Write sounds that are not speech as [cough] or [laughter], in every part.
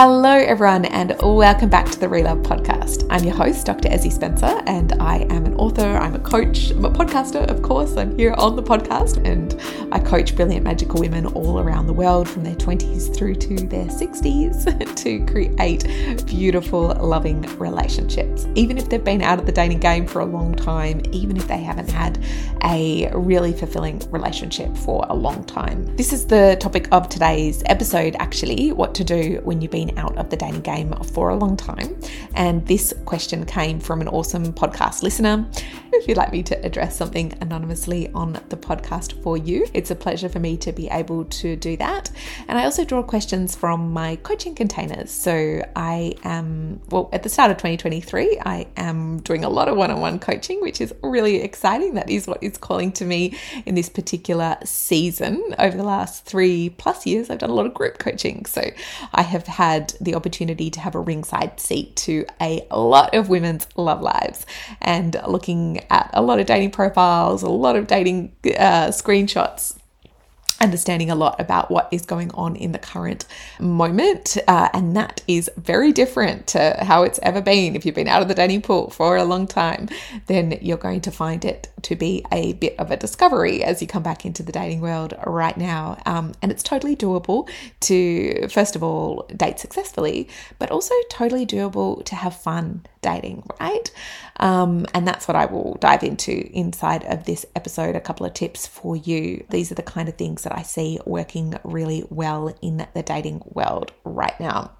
Hello, everyone, and welcome back to the Relove Podcast. I'm your host, Dr. Ezzie Spencer, and I am an author, I'm a coach, I'm a podcaster, of course. I'm here on the podcast, and I coach brilliant magical women all around the world from their 20s through to their 60s [laughs] to create beautiful, loving relationships. Even if they've been out of the dating game for a long time, even if they haven't had a really fulfilling relationship for a long time. This is the topic of today's episode, actually, what to do when you've been out of the dating game for a long time. And this question came from an awesome podcast listener. [laughs] If you'd like me to address something anonymously on the podcast for you, it's a pleasure for me to be able to do that. And I also draw questions from my coaching containers. So I am, well, at the start of 2023, I am doing a lot of one on one coaching, which is really exciting. That is what is calling to me in this particular season. Over the last three plus years, I've done a lot of group coaching. So I have had had the opportunity to have a ringside seat to a lot of women's love lives and looking at a lot of dating profiles, a lot of dating uh, screenshots understanding a lot about what is going on in the current moment. Uh, and that is very different to how it's ever been. If you've been out of the dating pool for a long time, then you're going to find it to be a bit of a discovery as you come back into the dating world right now. Um, and it's totally doable to, first of all, date successfully, but also totally doable to have fun dating, right? Um, and that's what I will dive into inside of this episode. A couple of tips for you. These are the kind of things that I see working really well in the dating world right now.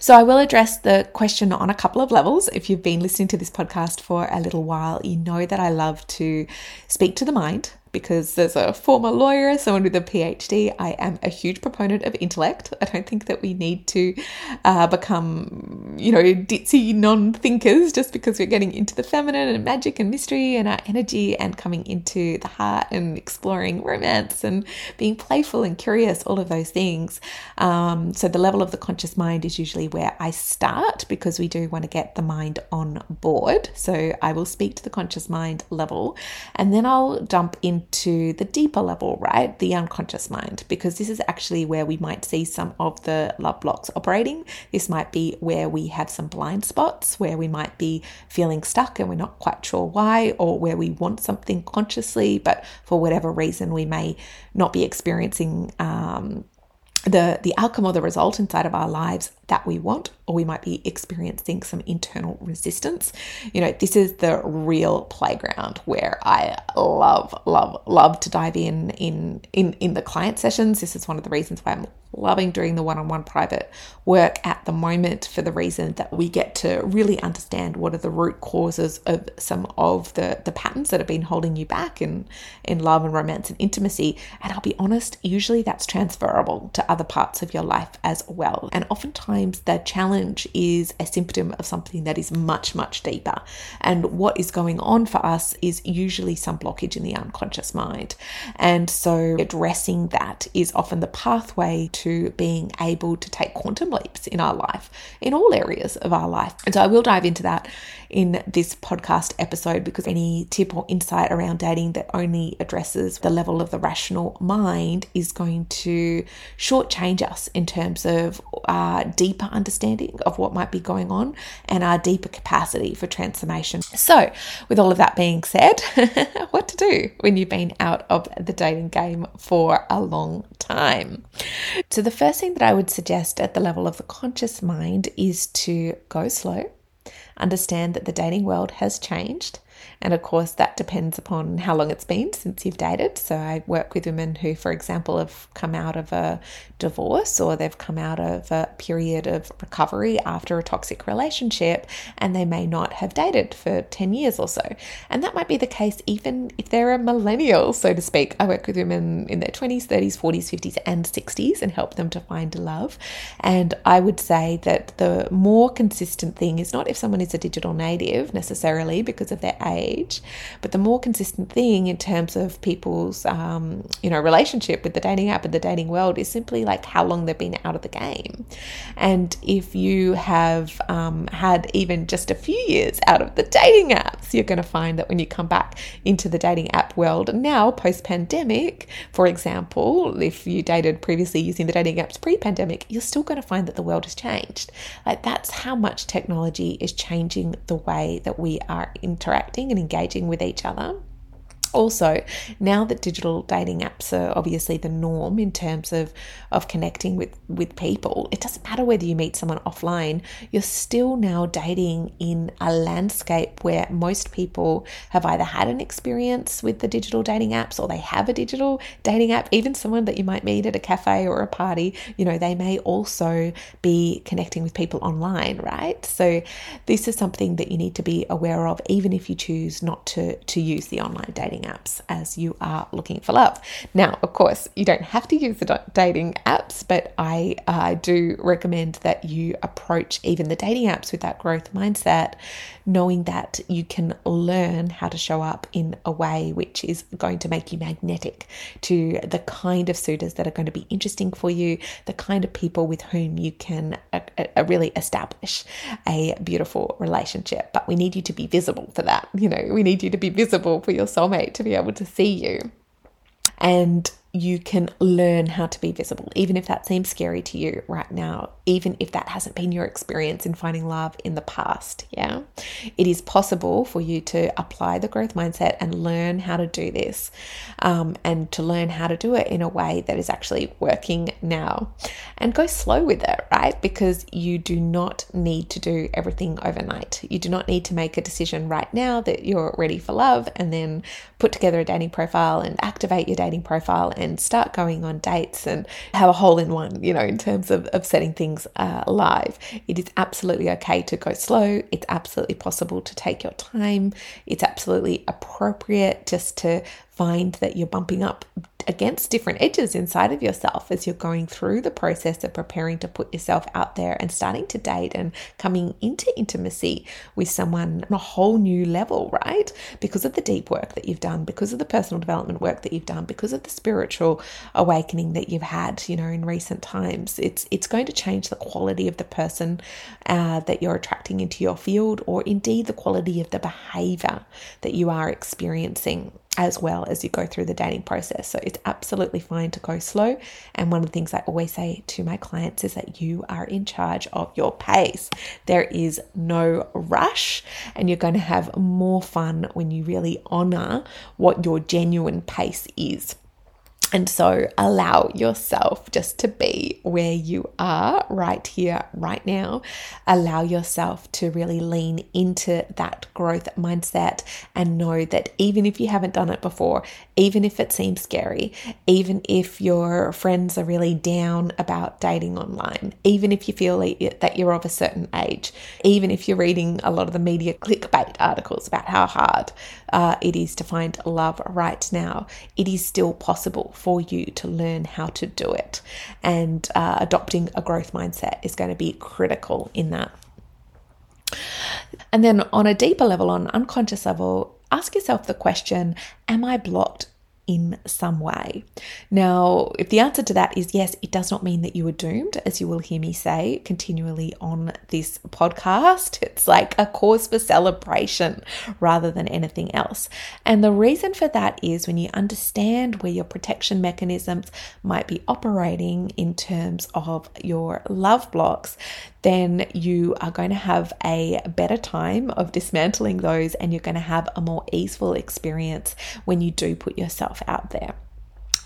So, I will address the question on a couple of levels. If you've been listening to this podcast for a little while, you know that I love to speak to the mind because as a former lawyer, someone with a PhD, I am a huge proponent of intellect. I don't think that we need to uh, become, you know, ditzy non thinkers just because we're getting into the feminine and magic and mystery and our energy and coming into the heart and exploring romance and being playful and curious, all of those things. Um, so, the level of the conscious mind is usually where I start because we do want to get the mind on board. So, I will speak to the conscious mind level and then I'll jump in into the deeper level, right? The unconscious mind, because this is actually where we might see some of the love blocks operating. This might be where we have some blind spots, where we might be feeling stuck and we're not quite sure why, or where we want something consciously, but for whatever reason we may not be experiencing um, the the outcome or the result inside of our lives that we want or we might be experiencing some internal resistance. You know this is the real playground where i love love love to dive in in in in the client sessions. This is one of the reasons why i'm loving doing the one-on-one private work at the moment for the reason that we get to really understand what are the root causes of some of the the patterns that have been holding you back in in love and romance and intimacy. And i'll be honest usually that's transferable to other parts of your life as well. And oftentimes the challenge is a symptom of something that is much much deeper. And what is going on for us is usually some blockage in the unconscious mind. And so addressing that is often the pathway to being able to take quantum leaps in our life, in all areas of our life. And so I will dive into that in this podcast episode because any tip or insight around dating that only addresses the level of the rational mind is going to shortchange us in terms of our deeper understanding of what might be going on and our deeper capacity for transformation. So, with all of that being said, [laughs] what to do when you've been out of the dating game for a long time? So, the first thing that I would suggest at the level of the conscious mind is to go slow, understand that the dating world has changed, and of course, that depends upon how long it's been since you've dated. So I work with women who, for example, have come out of a divorce or they've come out of a period of recovery after a toxic relationship and they may not have dated for 10 years or so. And that might be the case even if they're a millennial, so to speak. I work with women in their 20s, 30s, 40s, 50s, and 60s and help them to find love. And I would say that the more consistent thing is not if someone is a digital native necessarily because of their age But the more consistent thing in terms of people's, um, you know, relationship with the dating app and the dating world is simply like how long they've been out of the game. And if you have um, had even just a few years out of the dating apps, you're going to find that when you come back into the dating app world now, post pandemic, for example, if you dated previously using the dating apps pre pandemic, you're still going to find that the world has changed. Like that's how much technology is changing the way that we are interacting and engaging with each other. Also, now that digital dating apps are obviously the norm in terms of, of connecting with, with people, it doesn't matter whether you meet someone offline, you're still now dating in a landscape where most people have either had an experience with the digital dating apps or they have a digital dating app. Even someone that you might meet at a cafe or a party, you know, they may also be connecting with people online, right? So, this is something that you need to be aware of, even if you choose not to, to use the online dating dating apps as you are looking for love. Now, of course, you don't have to use the dating apps, but I uh, do recommend that you approach even the dating apps with that growth mindset, knowing that you can learn how to show up in a way which is going to make you magnetic to the kind of suitors that are going to be interesting for you, the kind of people with whom you can uh, uh, really establish a beautiful relationship. But we need you to be visible for that. You know, we need you to be visible for your soulmate to be able to see you. And you can learn how to be visible, even if that seems scary to you right now, even if that hasn't been your experience in finding love in the past. Yeah, it is possible for you to apply the growth mindset and learn how to do this um, and to learn how to do it in a way that is actually working now and go slow with it, right? Because you do not need to do everything overnight. You do not need to make a decision right now that you're ready for love and then put together a dating profile and activate your dating profile and start going on dates and have a hole in one, you know, in terms of, of setting things uh, live. It is absolutely okay to go slow. It's absolutely possible to take your time. It's absolutely appropriate just to find that you're bumping up against different edges inside of yourself as you're going through the process of preparing to put yourself out there and starting to date and coming into intimacy with someone on a whole new level, right? Because of the deep work that you've done, because of the personal development work that you've done, because of the spiritual awakening that you've had, you know, in recent times. It's it's going to change the quality of the person uh, that you're attracting into your field, or indeed the quality of the behavior that you are experiencing as well as you go through the dating process. So it's absolutely fine to go slow. And one of the things I always say to my clients is that you are in charge of your pace. There is no rush, and you're going to have more fun when you really honor what your genuine pace is. And so allow yourself just to be where you are right here, right now. Allow yourself to really lean into that growth mindset and know that even if you haven't done it before, even if it seems scary, even if your friends are really down about dating online, even if you feel that you're of a certain age, even if you're reading a lot of the media clickbait articles about how hard uh, it is to find love right now, it is still possible for you to learn how to do it. And uh, adopting a growth mindset is going to be critical in that. And then on a deeper level, on unconscious level, ask yourself the question Am I blocked in some way. Now, if the answer to that is yes, it does not mean that you are doomed, as you will hear me say continually on this podcast. It's like a cause for celebration rather than anything else. And the reason for that is when you understand where your protection mechanisms might be operating in terms of your love blocks, then you are going to have a better time of dismantling those and you're going to have a more easeful experience when you do put yourself out there.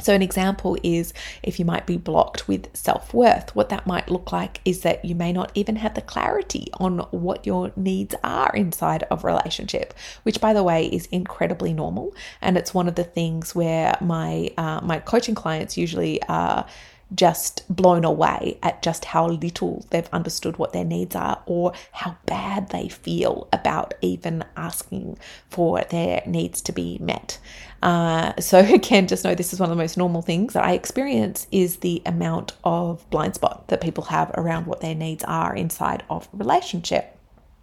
So, an example is if you might be blocked with self worth, what that might look like is that you may not even have the clarity on what your needs are inside of relationship, which, by the way, is incredibly normal. And it's one of the things where my uh, my coaching clients usually are just blown away at just how little they've understood what their needs are or how bad they feel about even asking for their needs to be met. Uh, so [laughs] again, just know this is one of the most normal things that I experience is the amount of blind spot that people have around what their needs are inside of relationship.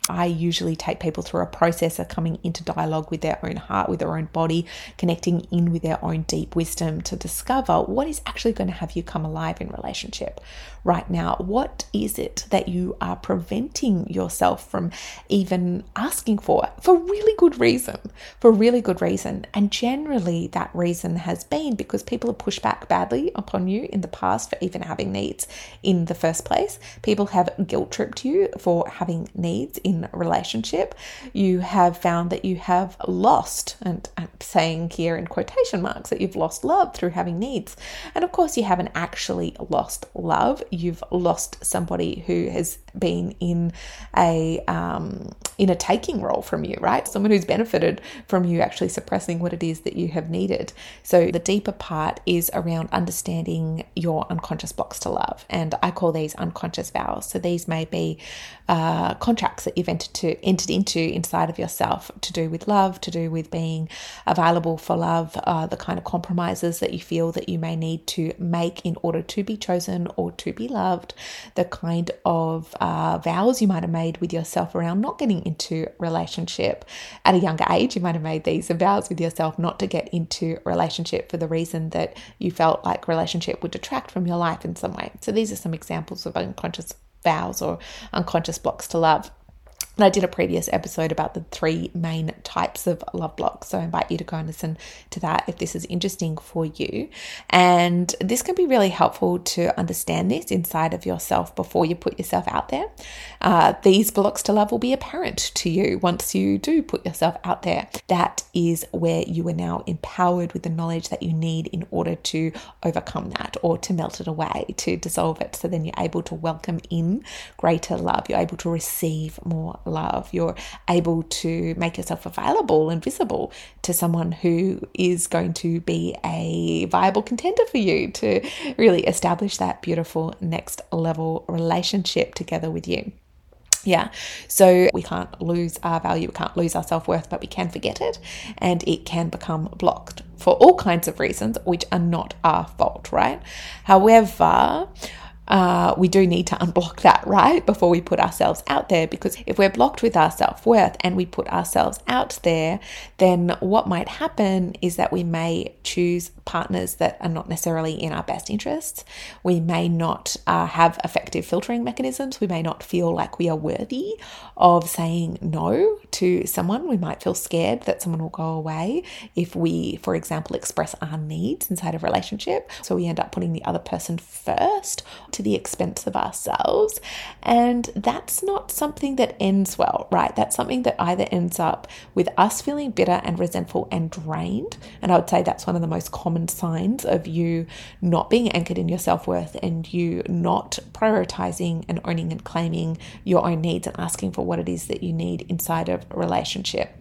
I usually take people through a process of coming into dialogue with their own heart, with their own body, connecting in with their own deep wisdom to discover what is actually going to have you come alive in relationship right now. What is it that you are preventing yourself from even asking for for really good reason? For really good reason. And generally, that reason has been because people have pushed back badly upon you in the past for even having needs in the first place. People have guilt tripped you for having needs in relationship. You have found that you have lost, and I'm saying here in quotation marks that you've lost love through having needs. And of course, you haven't actually lost love you've lost somebody who has been in a um, in a taking role from you, right? Someone who's benefited from you actually suppressing what it is that you have needed. So the deeper part is around understanding your unconscious blocks to love, and I call these unconscious vows. So these may be uh, contracts that you've entered to entered into inside of yourself to do with love, to do with being available for love, uh, the kind of compromises that you feel that you may need to make in order to be chosen or to be loved, the kind of uh, vows you might have made with yourself around not getting into relationship at a younger age. You might have made these vows with yourself not to get into relationship for the reason that you felt like relationship would detract from your life in some way. So these are some examples of unconscious vows or unconscious blocks to love. And I did a previous episode about the three main types of love blocks. So I invite you to go and listen to that if this is interesting for you. And this can be really helpful to understand this inside of yourself before you put yourself out there. Uh, these blocks to love will be apparent to you once you do put yourself out there. That is where you are now empowered with the knowledge that you need in order to overcome that or to melt it away, to dissolve it. So then you're able to welcome in greater love. You're able to receive more love. You're able to make yourself available and visible to someone who is going to be a viable contender for you to really establish that beautiful next level relationship together with you. Yeah, so we can't lose our value, we can't lose our self worth, but we can forget it and it can become blocked for all kinds of reasons, which are not our fault, right? However, uh, we do need to unblock that, right? Before we put ourselves out there. Because if we're blocked with our self worth and we put ourselves out there, then what might happen is that we may choose partners that are not necessarily in our best interests. We may not uh, have effective filtering mechanisms. We may not feel like we are worthy of saying no to someone. We might feel scared that someone will go away if we, for example, express our needs inside of a relationship. So we end up putting the other person first to the expense of ourselves. And that's not something that ends well, right? That's something that either ends up with us feeling bitter and resentful and drained. And I would say that's one of the most common signs of you not being anchored in your self worth and you not prioritizing and owning and claiming your own needs and asking for what it is that you need inside of a relationship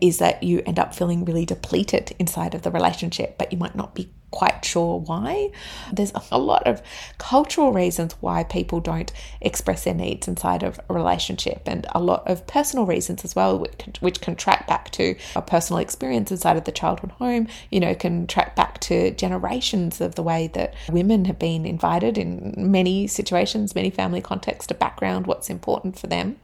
is that you end up feeling really depleted inside of the relationship, but you might not be quite sure why. There's a lot of cultural reasons why people don't express their needs inside of a relationship, and a lot of personal reasons as well, which can, which can track back to a personal experience inside of the childhood home. You know, can track back to generations of the way that women have been invited in many situations, many family contexts to background what's important for them.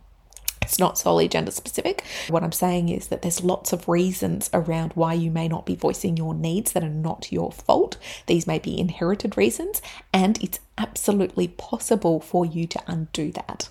It's not solely gender specific. What I'm saying is that there's lots of reasons around why you may not be voicing your needs that are not your fault. These may be inherited reasons, and it's absolutely possible for you to undo that.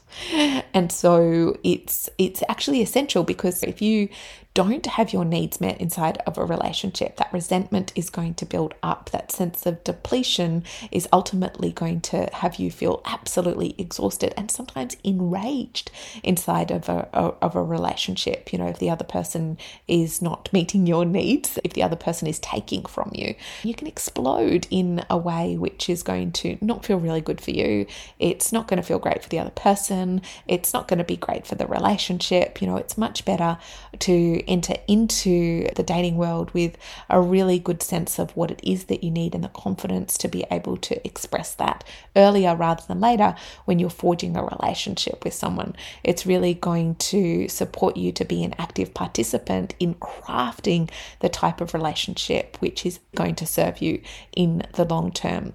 And so it's it's actually essential because if you don't have your needs met inside of a relationship, that resentment is going to build up. That sense of depletion is ultimately going to have you feel absolutely exhausted and sometimes enraged inside of a, of a relationship. You know, if the other person is not meeting your needs, if the other person is taking from you, you can explode in a way which is going to not feel really good for you. It's not going to feel great for the other person. It's not going to be great for the relationship. You know, it's much better to enter into the dating world with a really good sense of what it is that you need and the confidence to be able to express that earlier rather than later when you're forging a relationship with someone. It's really going to support you to be an active participant in crafting the type of relationship which is going to serve you in the long term.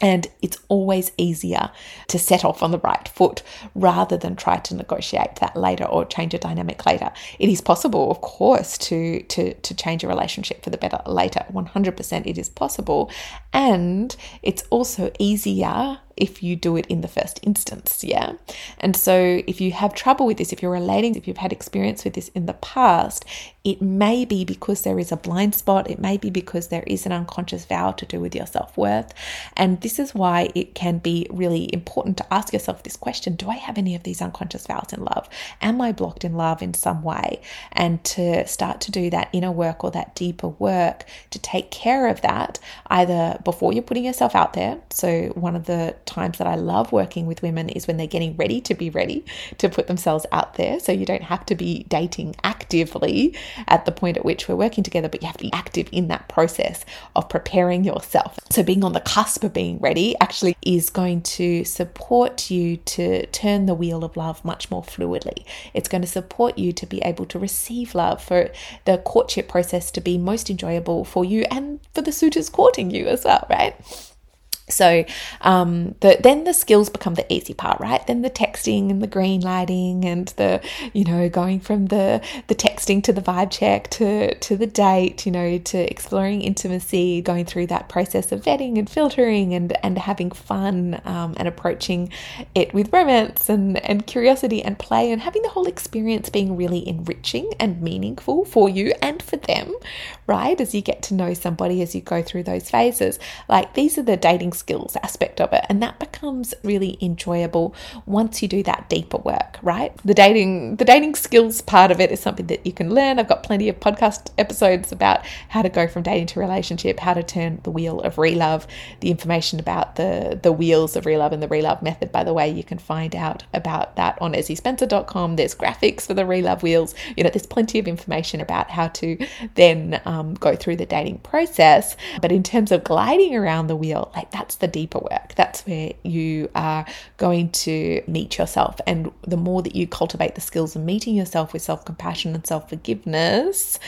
And it's always easier to set off on the right foot rather than try to negotiate that later or change a dynamic later. It is possible, of course, to, to, to change a relationship for the better later. 100% it is possible. And it's also easier if you do it in the first instance. Yeah. And so if you have trouble with this, if you're relating, if you've had experience with this in the past, it may be because there is a blind spot. It may be because there is an unconscious vow to do with your self worth. And this is why it can be really important to ask yourself this question Do I have any of these unconscious vows in love? Am I blocked in love in some way? And to start to do that inner work or that deeper work to take care of that, either before you're putting yourself out there. So, one of the times that I love working with women is when they're getting ready to be ready to put themselves out there. So you don't have to be dating actively at the point at which we're working together, but you have to be active in that process of preparing yourself. So being on the cusp of being ready actually is going to support you to turn the wheel of love much more fluidly. It's going to support you to be able to receive love for the courtship process to be most enjoyable for you and for the suitors courting you as well, right? So um, the, then the skills become the easy part, right? Then the texting and the green lighting and the, you know, going from the the texting to the vibe check to to the date, you know, to exploring intimacy, going through that process of vetting and filtering and and having fun um, and approaching it with romance and and curiosity and play and having the whole experience being really enriching and meaningful for you and for them, right? As you get to know somebody as you go through those phases, like these are the dating skills aspect of it. And that becomes really enjoyable once you do that deeper work, right? The dating, the dating skills part of it is something that you can learn. I've got plenty of podcast episodes about how to go from dating to relationship, how to turn the wheel of relove, the information about the, the wheels of relove and the relove method, by the way, you can find out about that on ezziespencer.com. There's graphics for the relove wheels. You know, there's plenty of information about how to then um, go through the dating process. But in terms of gliding around the wheel, like that that's the deeper work. That's where you are going to meet yourself. And the more that you cultivate the skills of meeting yourself with self compassion and self forgiveness,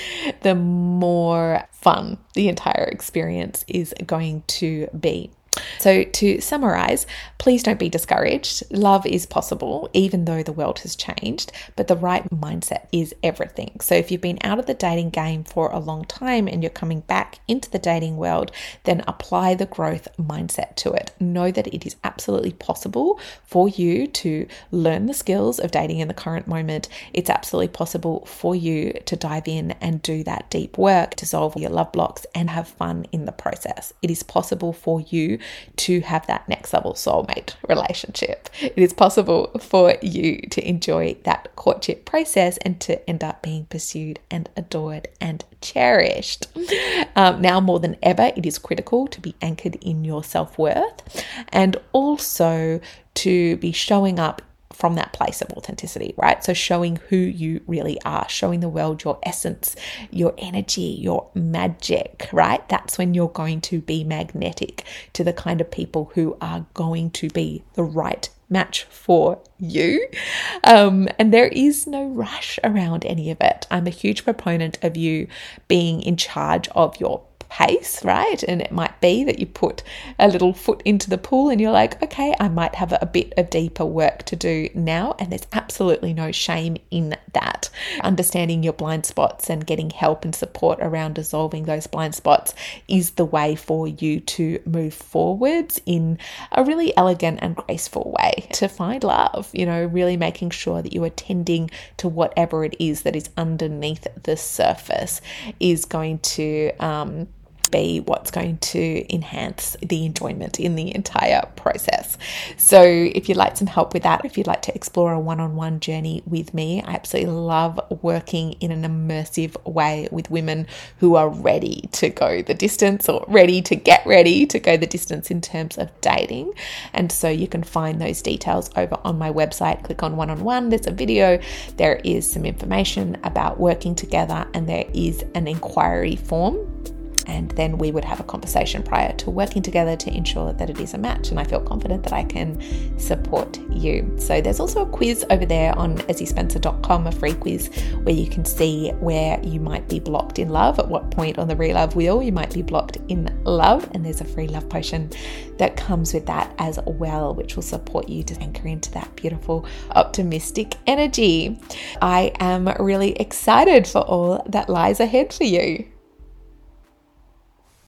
the more fun the entire experience is going to be. So, to summarize, please don't be discouraged. Love is possible, even though the world has changed, but the right mindset is everything. So, if you've been out of the dating game for a long time and you're coming back into the dating world, then apply the growth mindset to it. Know that it is absolutely possible for you to learn the skills of dating in the current moment. It's absolutely possible for you to dive in and do that deep work to solve your love blocks and have fun in the process. It is possible for you to have that next level soulmate relationship. It is possible for you to enjoy that courtship process and to end up being pursued and adored and cherished. Um, now, more than ever, it is critical to be anchored in your self worth and also to be showing up from that place of authenticity, right? So showing who you really are, showing the world your essence, your energy, your magic, right? That's when you're going to be magnetic to the kind of people who are going to be the right match for you. Um, and there is no rush around any of it. I'm a huge proponent of you being in charge of your pace, right? And it might be that you put a little foot into the pool and you're like, okay, I might have a bit of deeper work to do now. And there's absolutely no shame in that. Understanding your blind spots and getting help and support around dissolving those blind spots is the way for you to move forwards in a really elegant and graceful way to find love, you know, really making sure that you are tending to whatever it is that is underneath the surface is going to um, be what's going to enhance the enjoyment in the entire process. So, if you'd like some help with that, if you'd like to explore a one on one journey with me, I absolutely love working in an immersive way with women who are ready to go the distance or ready to get ready to go the distance in terms of dating. And so, you can find those details over on my website. Click on one on one, there's a video, there is some information about working together, and there is an inquiry form And then we would have a conversation prior to working together to ensure that it is a match. And I feel confident that I can support you. So there's also a quiz over there on ezziespencer.com, a free quiz where you can see where you might be blocked in love, at what point on the relove wheel you might be blocked in love. And there's a free love potion that comes with that as well, which will support you to anchor into that beautiful, optimistic energy. I am really excited for all that lies ahead for you.